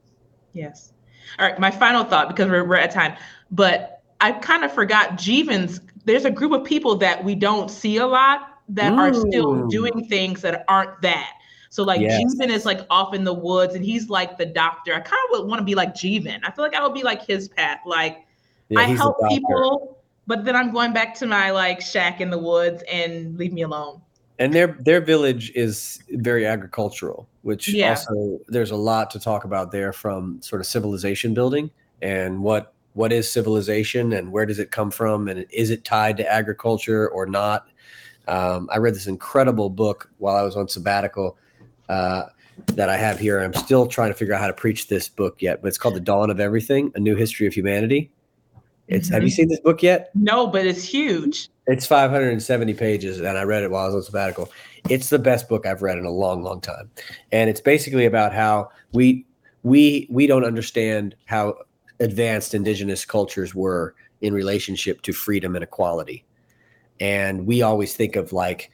Yes. All right, my final thought because we're, we're at time, but I kind of forgot Jeevan's. There's a group of people that we don't see a lot that Ooh. are still doing things that aren't that. So like yes. Jeevan is like off in the woods and he's like the doctor. I kind of would want to be like Jeevan. I feel like I would be like his path. Like yeah, I help people but then I'm going back to my like shack in the woods and leave me alone. And their their village is very agricultural, which yeah. also there's a lot to talk about there from sort of civilization building and what what is civilization and where does it come from and is it tied to agriculture or not? Um, I read this incredible book while I was on sabbatical uh, that I have here. I'm still trying to figure out how to preach this book yet, but it's called The Dawn of Everything: A New History of Humanity it's mm-hmm. have you seen this book yet? No, but it's huge. It's 570 pages, and I read it while I was on sabbatical. It's the best book I've read in a long, long time, and it's basically about how we we we don't understand how advanced indigenous cultures were in relationship to freedom and equality, and we always think of like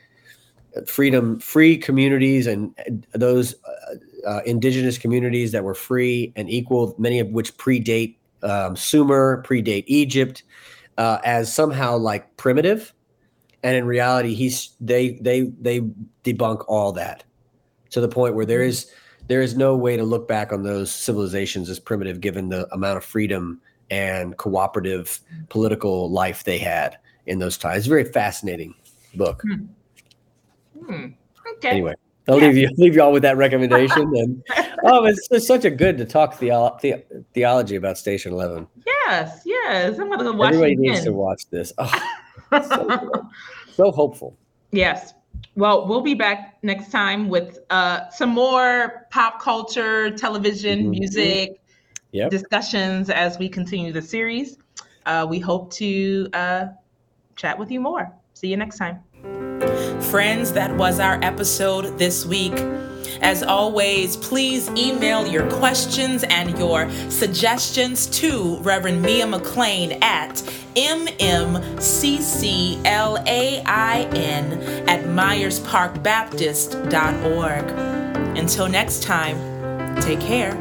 freedom, free communities, and those uh, uh, indigenous communities that were free and equal, many of which predate um, Sumer, predate Egypt, uh, as somehow like primitive, and in reality, he's they they they debunk all that to the point where there is there is no way to look back on those civilizations as primitive given the amount of freedom and cooperative political life they had in those times. It's a very fascinating book. Hmm. Hmm. Okay. Anyway, I'll leave you (laughs) leave you all with that recommendation. (laughs) And oh, it's, it's such a good to talk theo- the, theology about Station Eleven. Yes, yes. I'm gonna go watch it. Everybody it needs to watch this. Oh, so, (laughs) so hopeful. yes. Well, we'll be back next time with uh, some more pop culture, television, Mhm. music Yep. discussions as we continue the series. Uh, we hope to uh, chat with you more. See you next time. Friends, that was our episode this week. As always, please email your questions and your suggestions to Reverend Mia McClain at mmcclain at myersparkbaptist.org. Until next time, take care.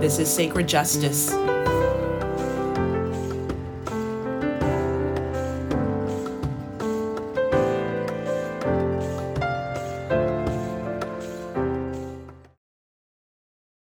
This is Sacred Justice.